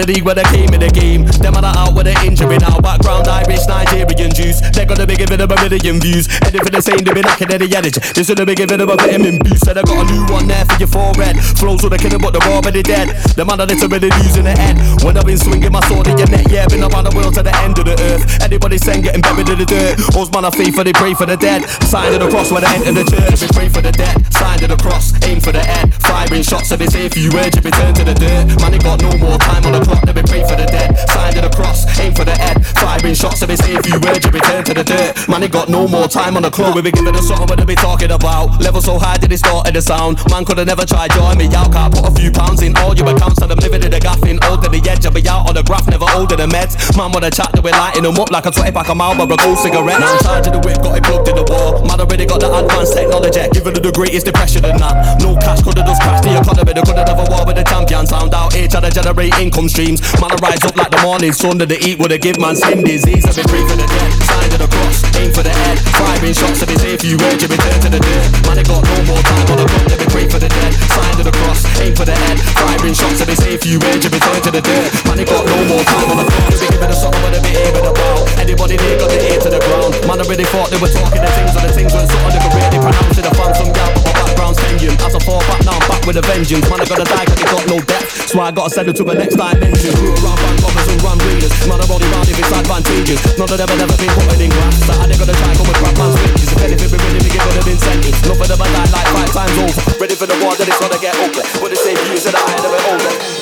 the league where they came in the game. Them are out with the injury now. Background Irish, Nigerian Jews. They're gonna be giving them a million views. For the same, they be knocking any energy. They should been giving them a vitamin boost. Said I got a new one there for your forehead. Flows with a killer, but they're already dead. The man are literally losing the head. When I've been swinging my sword in your neck, yeah, been around the world to the end of the earth. Anybody saying getting buried in the dirt. All's man of faith for they pray for the dead. Sign of the cross when they enter the church. We pray for the dead. Sign of the cross, aim for the head. Firing shots, so they say if you urge, you return to the dirt. Man, they got no more time on the clock, they be pray for the dead. Sign of the cross, aim for the head. Firing shots, so they say if you urge, you return to the dirt. Man, they got no more time on the clock. We be giving us something what they be talking about. Level so high that it started the sound. Man could have never tried join me out. Can't put a few pounds in all your accounts, and I'm living in the gaffy getting old to the edge. I'll be out on the graph, never older than meds. Man, wanna chat to it, lighting them up like a 20 pack of Marlboro Gold cigarette. Now I'm charging the whip, got it plugged in the wall. Man, already got the advanced technology, giving it the greatest depression than that. No cash, coulda just crashed the economy, they coulda never war with the champion. Sound out here, trying to generate income streams. Man, I rise up like the morning sun to the eat, woulda give man skin disease. I've been free for the dead, signed to the cross, aim for the head. Firing shots, if it's if you urge, you return to the dirt. Man, I got no more time on the front, let me pray for the dead. Signed to the cross, aim for the head. Firing shots, if it's if you urge, you return to the dirt. Man, I got no more time on the let me give it a something with a bit even about. Anybody there got the ear to the ground? Man, I really thought they were talking the things, and the things something they could really pronounce it. I found some gap, background's Kenyan. As I fall back, now I'm back with a vengeance. Man, I gotta die, cause they got no depth. So I gotta send it to the next dimension. Grew around bank robbers and run readers. Man, I'm only round if it's advantageous. None of them have ever been putting in grass. So they gotta try come with crap man's wages. If anything, we really be giving them incentives. Enough of them are die like five times over. Ready for the war, then it's gonna get ugly. But the same views that I had of it older.